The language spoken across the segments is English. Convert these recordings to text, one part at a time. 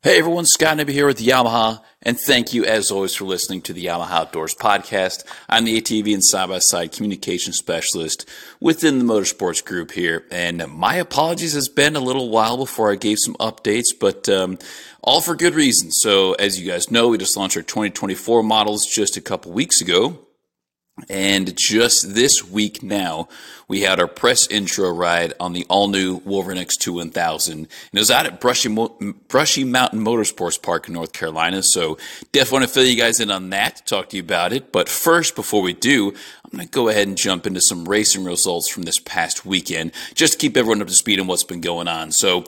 Hey everyone, Scott Nibby here with Yamaha, and thank you as always for listening to the Yamaha Outdoors podcast. I'm the ATV and side by side communication specialist within the motorsports group here, and my apologies has been a little while before I gave some updates, but um, all for good reason. So, as you guys know, we just launched our 2024 models just a couple weeks ago. And just this week now, we had our press intro ride on the all new Wolverine X2 1000. And it was out at Brushy, Brushy Mountain Motorsports Park in North Carolina. So definitely want to fill you guys in on that, talk to you about it. But first, before we do, I'm going to go ahead and jump into some racing results from this past weekend, just to keep everyone up to speed on what's been going on. So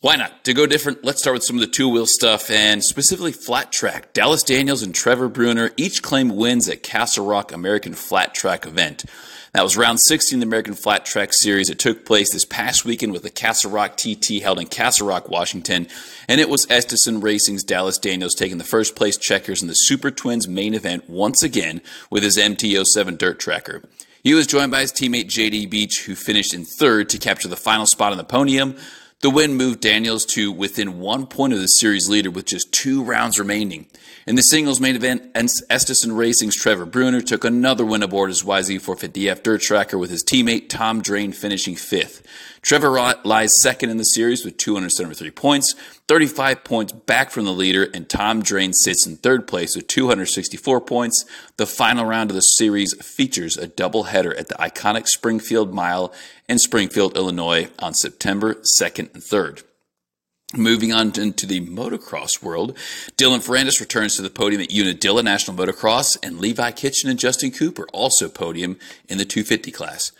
why not? To go different, let's start with some of the two wheel stuff and specifically flat track. Dallas Daniels and Trevor Brunner each claimed wins at Castle Rock American Flat Track event. That was round 16 of the American Flat Track Series. It took place this past weekend with the Castle Rock TT held in Castle Rock, Washington. And it was Estenson Racing's Dallas Daniels taking the first place checkers in the Super Twins main event once again with his MT07 dirt tracker. He was joined by his teammate JD Beach, who finished in third to capture the final spot on the podium. The win moved Daniels to within one point of the series leader with just two rounds remaining. In the singles main event, Estenson Racing's Trevor Brunner took another win aboard his YZ450F dirt tracker with his teammate Tom Drain finishing fifth. Trevor lies second in the series with 273 points, 35 points back from the leader, and Tom Drain sits in third place with 264 points. The final round of the series features a doubleheader at the iconic Springfield Mile in Springfield, Illinois on September 2nd and 3rd. Moving on into the motocross world, Dylan Ferrandis returns to the podium at Unadilla National Motocross, and Levi Kitchen and Justin Cooper also podium in the 250 class.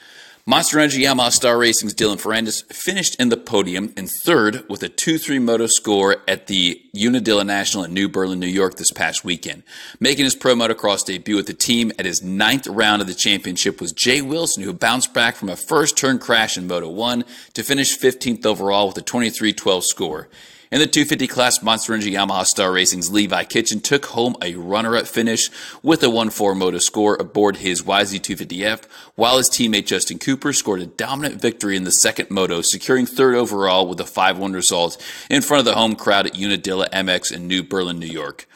Monster Energy Yamaha Star Racing's Dylan Ferrandis finished in the podium in third with a 2-3 moto score at the Unadilla National in New Berlin, New York this past weekend. Making his pro motocross debut with the team at his ninth round of the championship was Jay Wilson, who bounced back from a first turn crash in Moto 1 to finish 15th overall with a 23-12 score. In the 250 class, Monster Energy Yamaha Star Racing's Levi Kitchen took home a runner-up finish with a 1-4 moto score aboard his YZ250F, while his teammate Justin Cooper scored a dominant victory in the second moto, securing third overall with a 5-1 result in front of the home crowd at Unadilla MX in New Berlin, New York.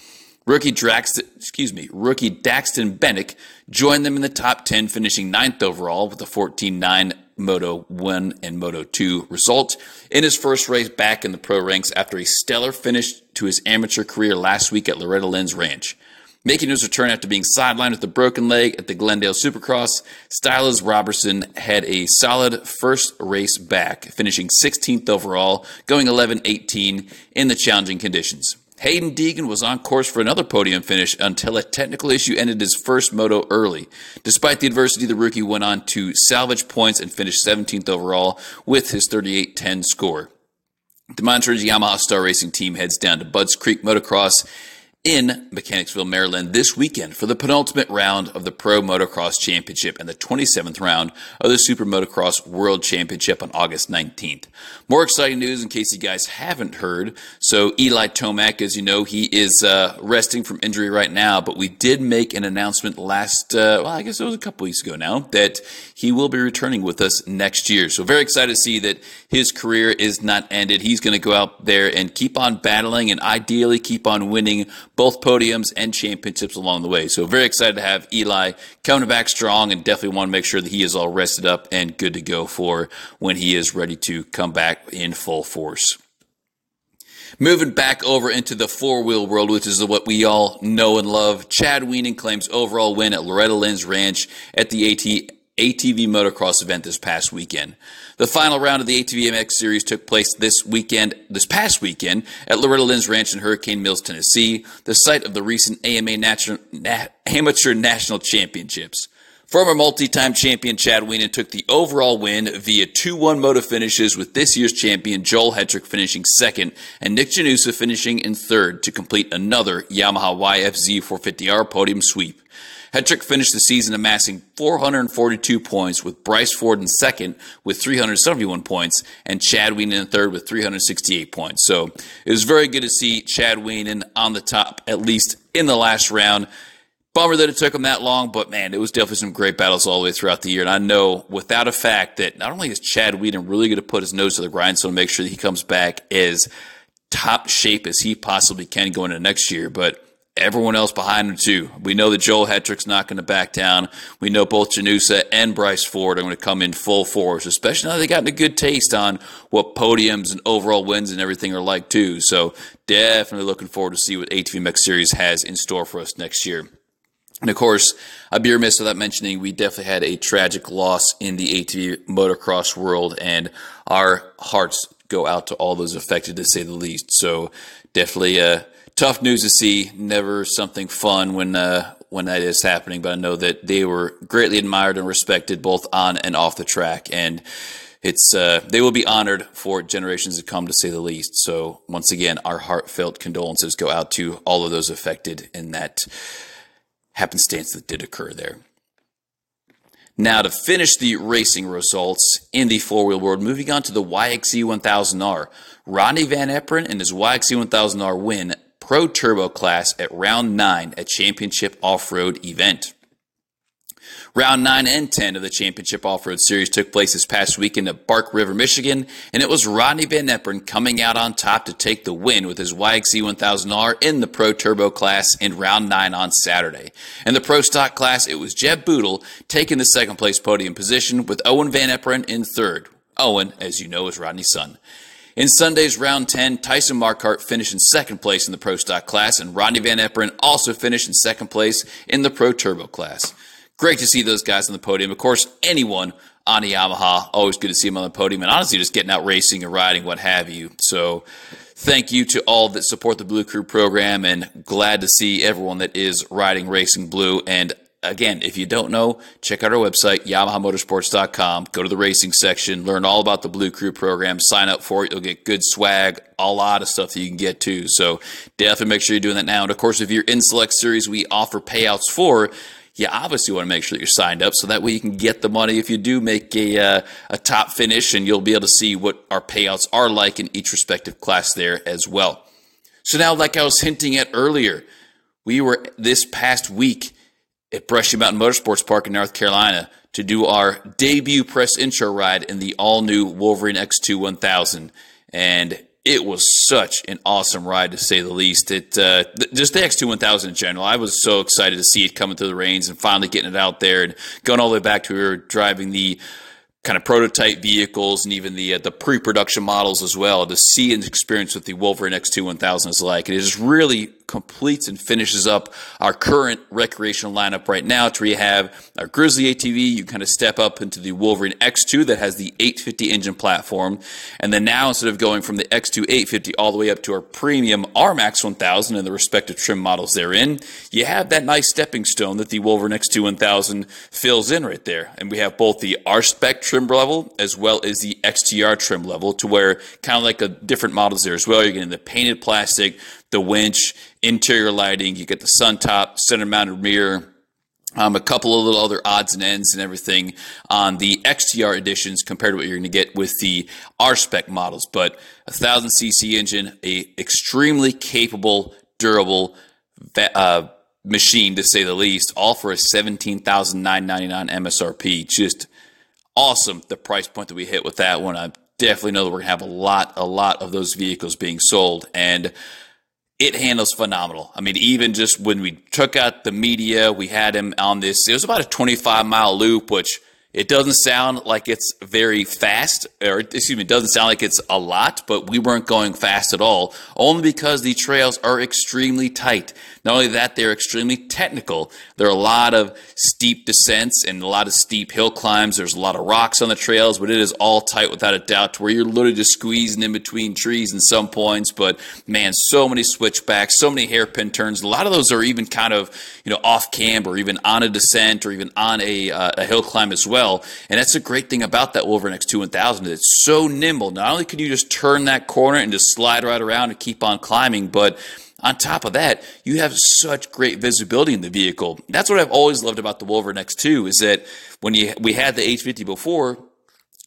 Rookie Draxton, excuse me, rookie Daxton Bennick joined them in the top 10, finishing ninth overall with a 14-9 Moto 1 and Moto 2 result in his first race back in the pro ranks after a stellar finish to his amateur career last week at Loretta Lynn's Ranch. Making his return after being sidelined with a broken leg at the Glendale Supercross, Stilez Robertson had a solid first race back, finishing 16th overall, going 11 18 in the challenging conditions. Haiden Deegan was on course for another podium finish until a technical issue ended his first moto early. Despite the adversity, the rookie went on to salvage points and finished 17th overall with his 38-10 score. The Monster Yamaha Star Racing team heads down to Budds Creek Motocross in Mechanicsville, Maryland this weekend for the penultimate round of the Pro Motocross Championship and the 27th round of the Super Motocross World Championship on August 19th. More exciting news in case you guys haven't heard. So Eli Tomac, as you know, he is uh, resting from injury right now, but we did make an announcement last, uh, well, I guess it was a couple weeks ago now, that he will be returning with us next year. So very excited to see that his career is not ended. He's going to go out there and keep on battling and ideally keep on winning both podiums and championships along the way. So very excited to have Eli coming back strong and definitely want to make sure that he is all rested up and good to go for when he is ready to come back in full force. Moving back over into the four wheel world, which is what we all know and love, Chad Wienen claims overall win at Loretta Lynn's Ranch at the AT ATV motocross event this past weekend. The final round of the ATV MX series took place this weekend, this past weekend, at Loretta Lynn's Ranch in Hurricane Mills, Tennessee, the site of the recent AMA Na- Amateur National Championships. Former multi-time champion Chad Wienen took the overall win via 2-1 moto finishes with this year's champion Joel Hetrick finishing second and Nick Janusa finishing in third to complete another Yamaha YFZ 450R podium sweep. Hetrick finished the season amassing 442 points, with Bryce Ford in second with 371 points, and Chad Wienen in third with 368 points. So it was very good to see Chad Wienen on the top, at least in the last round. Bummer that it took him that long, but man, it was definitely some great battles all the way throughout the year. And I know without a fact that not only is Chad Wienen really going to put his nose to the grindstone to make sure that he comes back as top shape as he possibly can going into next year. But everyone else behind him too. We know that Joel Hetrick's not going to back down. We know both Janusa and Bryce Ford are going to come in full force, especially now they've gotten a good taste on what podiums and overall wins and everything are like too. So definitely looking forward to see what ATV MX Series has in store for us next year. And of course, I'd be remiss without mentioning we definitely had a tragic loss in the ATV motocross world, and our hearts go out to all those affected, to say the least. So definitely uh, tough news to see. Never something fun when uh, when that is happening, but I know that they were greatly admired and respected both on and off the track, and it's uh, they will be honored for generations to come, to say the least. So once again, our heartfelt condolences go out to all of those affected in that happenstance that did occur there. Now, to finish the racing results in the four wheel world, moving on to the YXZ 1000R. Ronnie Van Eperen and his YXZ 1000R win Pro Turbo class at round 9 at Championship Off Road event. Round 9 and 10 of the Championship Off-Road Series took place this past weekend at Bark River, Michigan, and it was Rodney Van Eperen coming out on top to take the win with his YXZ 1000R in the Pro Turbo class in round 9 on Saturday. In the Pro Stock class, it was Jeb Bootle taking the second place podium position with Owen Van Eperen in third. Owen, as you know, is Rodney's son. In Sunday's round 10, Tyson Marquardt finished in second place in the Pro Stock class, and Rodney Van Eperen also finished in second place in the Pro Turbo class. Great to see those guys on the podium. Of course, anyone on a Yamaha, always good to see them on the podium, and honestly, just getting out racing and riding, what have you. So, thank you to all that support the Blue Crew program, and glad to see everyone that is riding Racing Blue. And again, if you don't know, check out our website, YamahaMotorsports.com. Go to the racing section, learn all about the Blue Crew program, sign up for it. You'll get good swag, a lot of stuff that you can get too. So definitely make sure you're doing that now. And of course, if you're in select series, we offer payouts for you obviously want to make sure that you're signed up so that way you can get the money if you do make a, uh, a top finish and you'll be able to see what our payouts are like in each respective class there as well. So now, like I was hinting at earlier, we were this past week at Brushy Mountain Motorsports Park in North Carolina to do our debut press intro ride in the all new Wolverine X2 1000. And it was such an awesome ride to say the least. It uh, just the X2 1000 in general. I was so excited to see it coming through the reins and finally getting it out there and going all the way back to we were driving the kind of prototype vehicles and even the uh, the pre-production models as well to see and experience what the Wolverine X2 1000 is like. It just really completes and finishes up our current recreational lineup right now. To have our Grizzly ATV, you kind of step up into the Wolverine X2 that has the 850 engine platform, and then now instead of going from the X2 850 all the way up to our premium RMAX 1000 and the respective trim models therein, you have that nice stepping stone that the Wolverine X2 1000 fills in right there, and we have both the R Spec trim level as well as the XTR trim level to where kind of like a different models there as well. You're getting the painted plastic, the winch, interior lighting, you get the sun top, center mounted mirror. Um, a couple of little other odds and ends and everything on the XTR editions compared to what you're going to get with the R spec models. But a thousand cc engine, a extremely capable, durable uh, machine to say the least, all for a seventeen thousand nine ninety nine MSRP. Just awesome the price point that we hit with that one. I definitely know that we're gonna have a lot, a lot of those vehicles being sold, and it handles phenomenal. I mean, even just when we took out the media, we had him on this. It was about a 25 mile loop, which it doesn't sound like it's very fast, or excuse me, it doesn't sound like it's a lot, but we weren't going fast at all, only because the trails are extremely tight. Not only that, they're extremely technical. There are a lot of steep descents and a lot of steep hill climbs. There's a lot of rocks on the trails, but it is all tight without a doubt to where you're literally just squeezing in between trees in some points. But man, so many switchbacks, so many hairpin turns. A lot of those are even kind of, you know, off camber, or even on a descent or even on a, uh, a hill climb as well. And that's the great thing about that Wolverine X2 1000. It's so nimble. Not only can you just turn that corner and just slide right around and keep on climbing, but on top of that, you have such great visibility in the vehicle. That's what I've always loved about the Wolverine X2 is that when you we had the 850 before,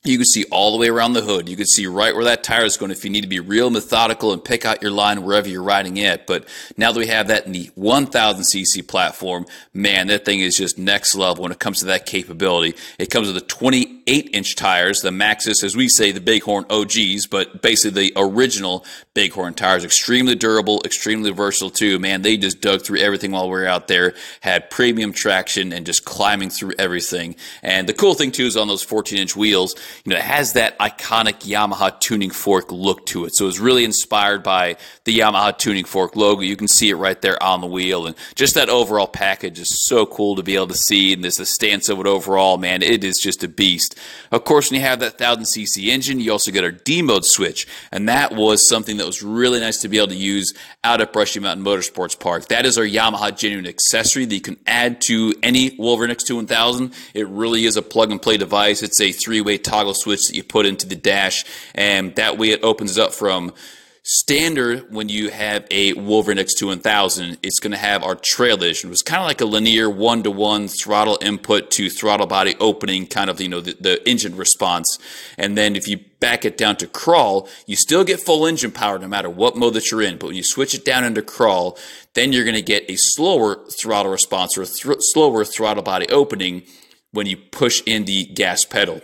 you can see all the way around the hood. You can see right where that tire is going if you need to be real methodical and pick out your line wherever you're riding it. But now that we have that in the 1000cc platform, man, that thing is just next level when it comes to that capability. It comes with the 28 inch tires, the Maxxis, as we say, the Bighorn OGs, but basically the original Bighorn tires. Extremely durable, extremely versatile too. Man, they just dug through everything while we were out there, had premium traction and just climbing through everything. And the cool thing too is on those 14 inch wheels, you know, it has that iconic Yamaha tuning fork look to it. So it's really inspired by the Yamaha tuning fork logo. You can see it right there on the wheel. And just that overall package is so cool to be able to see. And this the stance of it overall, man, it is just a beast. Of course, when you have that 1000cc engine, you also get our D mode switch. And that was something that was really nice to be able to use out at Brushy Mountain Motorsports Park. That is our Yamaha genuine accessory that you can add to any Wolverine X2000. It really is a plug and play device. It's a three way toggle switch that you put into the dash, and that way it opens up from Standard, when you have a Wolverine X2000, it's going to have our trail edition. It was kind of like a linear one to one throttle input to throttle body opening, kind of, you know, the, the engine response. And then if you back it down to crawl, you still get full engine power no matter what mode that you're in. But when you switch it down into crawl, then you're going to get a slower throttle response or th- slower throttle body opening when you push in the gas pedal.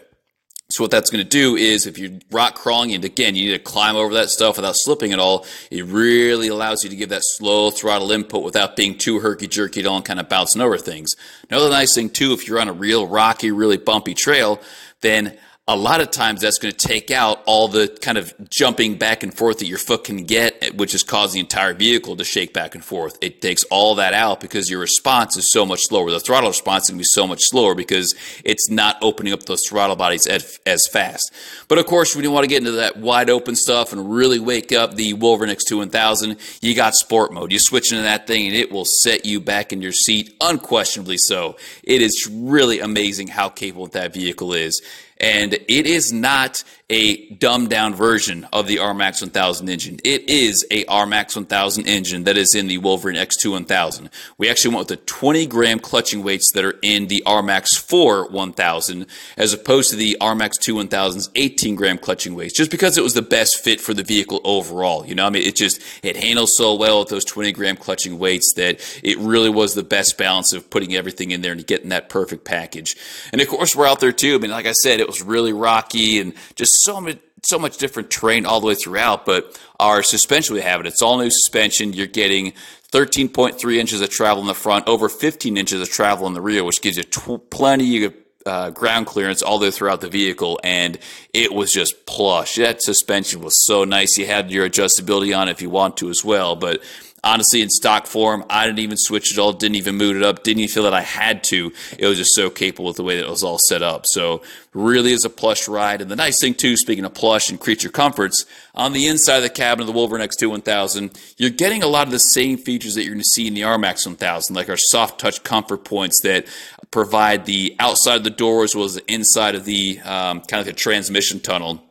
So what that's going to do is if you're rock crawling, and again, you need to climb over that stuff without slipping at all, it really allows you to give that slow throttle input without being too herky-jerky at all and kind of bouncing over things. Another nice thing too, if you're on a real rocky, really bumpy trail, then a lot of times that's going to take out all the kind of jumping back and forth that your foot can get, which has caused the entire vehicle to shake back and forth. It takes all that out because your response is so much slower. The throttle response is going to be so much slower because it's not opening up those throttle bodies as, as fast. But of course, when you want to get into that wide open stuff and really wake up the Wolverine X2000, you got sport mode. You switch into that thing and it will set you back in your seat, unquestionably so. It is really amazing how capable that vehicle is. And it is not a dumbed down version of the RMAX 1000 engine. It is a RMAX 1000 engine that is in the Wolverine X2 1000. We actually went with the 20 gram clutching weights that are in the RMAX 4 1000 as opposed to the RMAX 2 1000's 18 gram clutching weights just because it was the best fit for the vehicle overall. You know, I mean, it just, it handles so well with those 20 gram clutching weights that it really was the best balance of putting everything in there and getting that perfect package. And of course, we're out there too. I mean, like I said, it was really rocky and just so much so much different terrain all the way throughout. But our suspension we have it. It's all new suspension. You're getting 13.3 inches of travel in the front, over 15 inches of travel in the rear, which gives you tw- plenty of uh, ground clearance all the way throughout the vehicle, and it was just plush. That suspension was so nice. You had your adjustability on if you want to as well, but honestly, in stock form, I didn't even switch it all, didn't even move it up, didn't even feel that I had to. It was just so capable with the way that it was all set up. So, really is a plush ride. And the nice thing, too, speaking of plush and creature comforts, on the inside of the cabin of the Wolverine X2 1000, you're getting a lot of the same features that you're going to see in the RMAX 1000, like our soft touch comfort points that provide the outside of the door as well as the inside of the um, kind of the transmission tunnel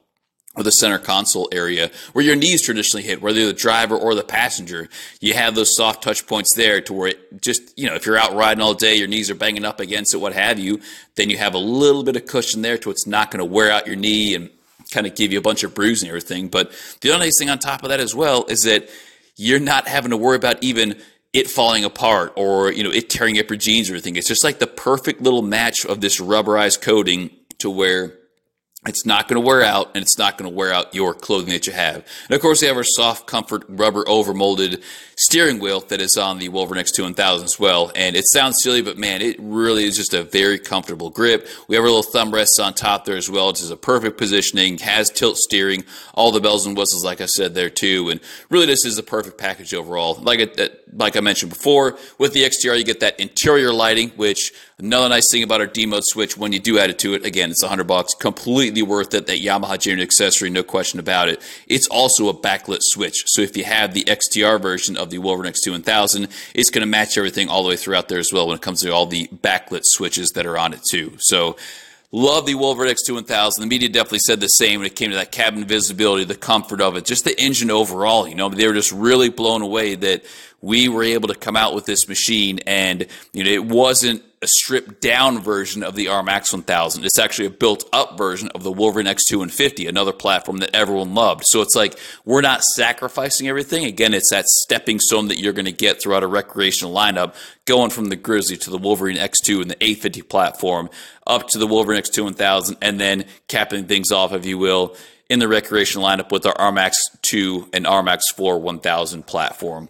or the center console area where your knees traditionally hit, whether the driver or the passenger. You have those soft touch points there to where it just, you know, if you're out riding all day, your knees are banging up against it, what have you, then you have a little bit of cushion there to it's not going to wear out your knee and kind of give you a bunch of bruising and everything. But the other nice thing on top of that as well is that you're not having to worry about even it falling apart or, you know, it tearing up your jeans or anything. It's just like the perfect little match of this rubberized coating to where it's not going to wear out, and it's not going to wear out your clothing that you have. And of course, we have our soft comfort rubber overmolded steering wheel that is on the Wolverine X2 1000 as well. And it sounds silly, but man, it really is just a very comfortable grip. We have our little thumb rests on top there as well. It's a perfect positioning, has tilt steering, all the bells and whistles, like I said there too. And really, this is the perfect package overall. Like it, like I mentioned before, with the XTR, you get that interior lighting, which another nice thing about our D mode switch when you do add it to it, again, it's 100 bucks, completely worth it. That Yamaha genuine accessory, no question about it. It's also a backlit switch. So if you have the XTR version of the Wolverine X2 1000, it's going to match everything all the way throughout there as well when it comes to all the backlit switches that are on it too. So Love the Wolverine X2 1000. The media definitely said the same when it came to that cabin visibility, the comfort of it, just the engine overall. You know, they were just really blown away that we were able to come out with this machine and, you know, it wasn't a stripped down version of the RMAX 1000. It's actually a built up version of the Wolverine X2 850, another platform that everyone loved. So it's like we're not sacrificing everything. Again, it's that stepping stone that you're going to get throughout a recreational lineup, going from the Grizzly to the Wolverine X2 and the A50 platform up to the Wolverine X2 1000, and then capping things off, if you will, in the recreation lineup with our RMAX 2 and RMAX 4 1000 platform.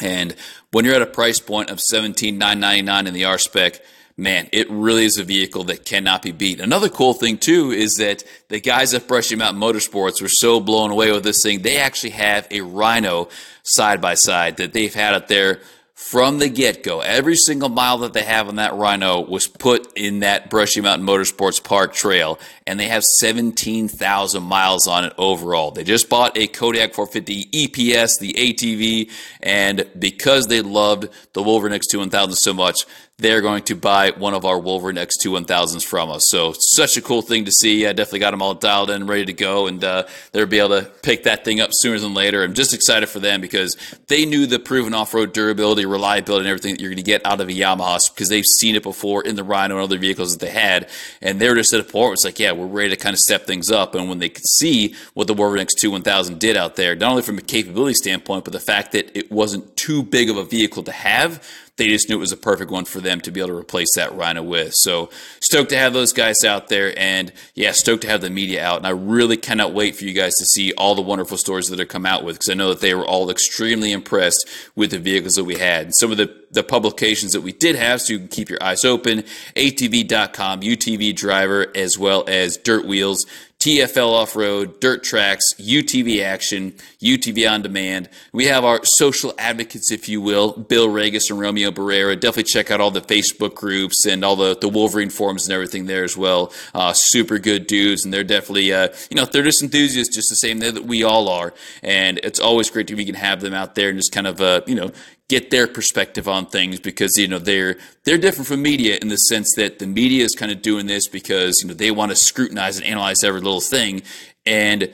And when you're at a price point of 17,999 in the R spec, man, it really is a vehicle that cannot be beat. Another cool thing too is that the guys at Brushy Mountain Motorsports were so blown away with this thing. They actually have a Rhino side by side that they've had up there from the get go. Every single mile that they have on that Rhino was put in that Brushy Mountain Motorsports Park trail, and they have 17,000 miles on it overall. They just bought a Kodiak 450 EPS, the ATV, and because they loved the Wolverine X2 1000 so much, they're going to buy one of our Wolverine X2 1000s from us. So, such a cool thing to see. I definitely got them all dialed in, ready to go, and uh, they'll be able to pick that thing up sooner than later. I'm just excited for them because they knew the proven off road durability, reliability, and everything that you're going to get out of a Yamaha because they've seen it before in the Rhino and other vehicles that they had. And they were just at a point it's like, yeah, we're ready to kind of step things up. And when they could see what the Wolverine X2 1000 did out there, not only from a capability standpoint, but the fact that it wasn't too big of a vehicle to have, they just knew it was a perfect one for them to be able to replace that Rhino with. So stoked to have those guys out there, and yeah, stoked to have the media out. And I really cannot wait for you guys to see all the wonderful stories that they come out with because I know that they were all extremely impressed with the vehicles that we had. And some of the the publications that we did have, so you can keep your eyes open. ATV.com, UTV Driver, as well as Dirt Wheels. TFL Off Road, Dirt Tracks, UTV Action, UTV On Demand. We have our social advocates, if you will, Bill Regis and Romeo Barrera. Definitely check out all the Facebook groups and all the, the Wolverine forums and everything there as well. Uh, super good dudes, and they're definitely, uh, you know, they're just enthusiasts just the same that we all are. And it's always great to we can have them out there and just kind of, uh, you know, get their perspective on things because you know they're they're different from media in the sense that the media is kind of doing this because you know they want to scrutinize and analyze every little thing and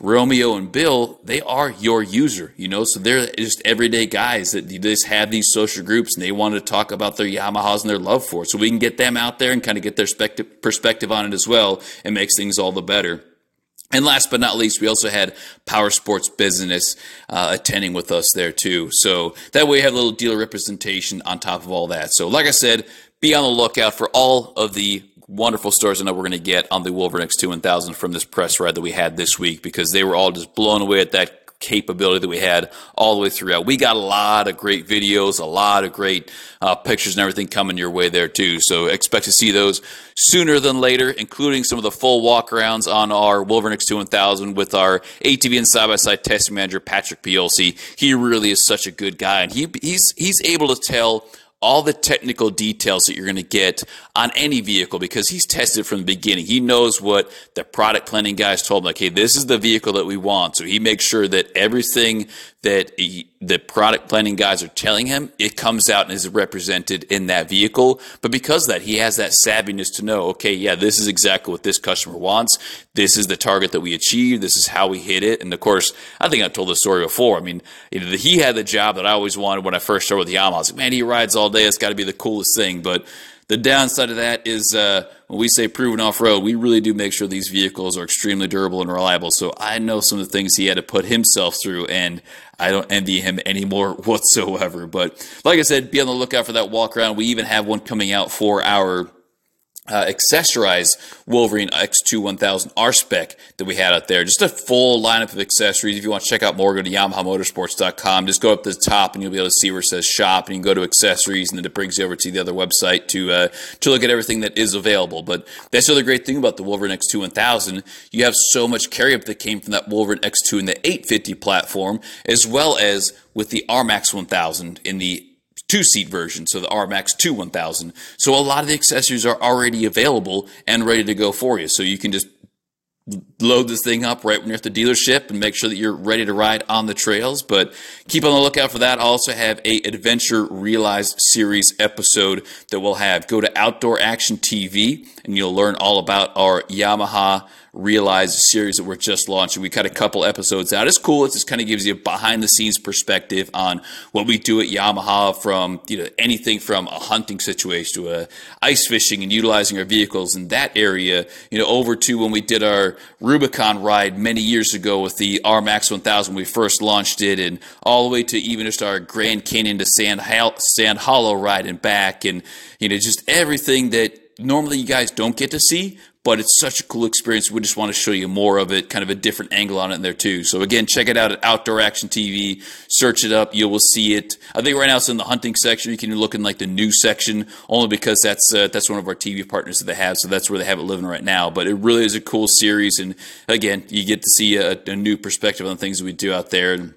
Romeo and Bill, they are your user, you know, so they're just everyday guys that just have these social groups and they want to talk about their Yamahas and their love for it. So we can get them out there and kind of get their perspective on it as well and makes things all the better. And last but not least, we also had Power Sports Business uh, attending with us there too. So that way, we have a little dealer representation on top of all that. So, like I said, be on the lookout for all of the wonderful stories I know we're going to get on the Wolverine X2 1000 from this press ride that we had this week because they were all just blown away at that capability that we had all the way throughout. We got a lot of great videos, a lot of great uh, pictures and everything coming your way there too. So expect to see those sooner than later, including some of the full walkarounds on our Wolverine X2 1000 with our ATV and side-by-side testing manager Patrick Piolsi. He really is such a good guy, and he he's he's able to tell all the technical details that you're going to get on any vehicle because he's tested from the beginning. He knows what the product planning guys told him, like, hey, this is the vehicle that we want. So he makes sure that everything that he, the product planning guys are telling him, it comes out and is represented in that vehicle. But because that, he has that savviness to know, okay, yeah, this is exactly what this customer wants. This is the target that we achieve. This is how we hit it. And of course, I think I've told this story before. I mean, he had the job that I always wanted when I first started with Yamaha. I was like, man, he rides all day. It's got to be the coolest thing. But the downside of that is uh, when we say proven off road, we really do make sure these vehicles are extremely durable and reliable. So I know some of the things he had to put himself through, and I don't envy him anymore whatsoever. But like I said, be on the lookout for that walk around. We even have one coming out for our uh, accessorize Wolverine X2 1000 R spec that we had out there. Just a full lineup of accessories. If you want to check out more, go to YamahaMotorsports.com. Just go up to the top and you'll be able to see where it says shop, and you can go to accessories, and then it brings you over to the other website to uh, to look at everything that is available. But that's the other great thing about the Wolverine X2 1000. You have so much carry up that came from that Wolverine X2 in the 850 platform, as well as with the RMAX 1000 in the two seat version, so the RMAX 2 1000. So a lot of the accessories are already available and ready to go for you. So you can just load this thing up right when you're at the dealership and make sure that you're ready to ride on the trails. But keep on the lookout for that. I also have a Adventure Realized series episode that we'll have. Go to Outdoor Action TV and you'll learn all about our Yamaha Realize a series that we're just launching. We cut a couple episodes out. It's cool. It just kind of gives you a behind the scenes perspective on what we do at Yamaha from, you know, anything from a hunting situation to a ice fishing and utilizing our vehicles in that area, you know, over to when we did our Rubicon ride many years ago with the RMAX 1000 when we first launched it and all the way to even just our Grand Canyon to Sand, Sand Hollow ride and back and, you know, just everything that normally you guys don't get to see but it's such a cool experience. We just want to show you more of it, kind of a different angle on it in there too. So again, check it out at Outdoor Action TV. Search it up, you will see it. I think right now it's in the hunting section. You can look in like the news section, only because that's uh, that's one of our TV partners that they have, so that's where they have it living right now. But it really is a cool series, and again, you get to see a, a new perspective on things we do out there. And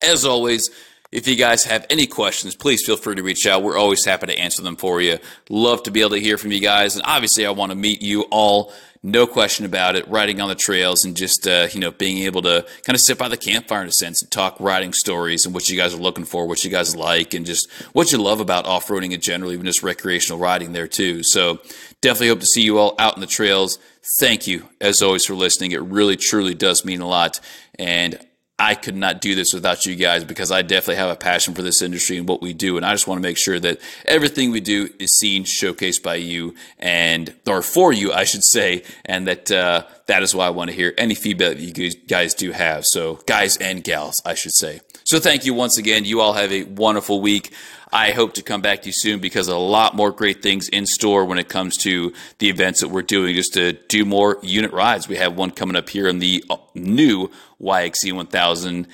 as always. If you guys have any questions, please feel free to reach out. We're always happy to answer them for you. Love to be able to hear from you guys. And obviously, I want to meet you all no question about it, riding on the trails and just uh, you know being able to kind of sit by the campfire in a sense and talk riding stories and what you guys are looking for, what you guys like, and just what you love about off roading in general, even just recreational riding there too. So definitely hope to see you all out in the trails. Thank you as always for listening. It really truly does mean a lot, and I could not do this without you guys because I definitely have a passion for this industry and what we do. And I just want to make sure that everything we do is seen, showcased by you and, or for you, I should say. And that, uh, that is why I want to hear any feedback that you guys do have. So guys and gals, I should say. So thank you once again. You all have a wonderful week. I hope to come back to you soon because a lot more great things in store when it comes to the events that we're doing just to do more unit rides. We have one coming up here in the uh, new YXZ 1000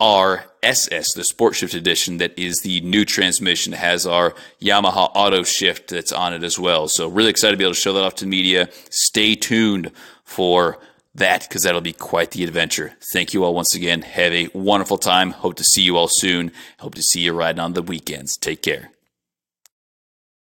RSS, the Sport Shift Edition, that is the new transmission. Has our Yamaha Auto Shift that's on it as well. So, really excited to be able to show that off to the media. Stay tuned for that because that'll be quite the adventure. Thank you all once again. Have a wonderful time. Hope to see you all soon. Hope to see you riding on the weekends. Take care.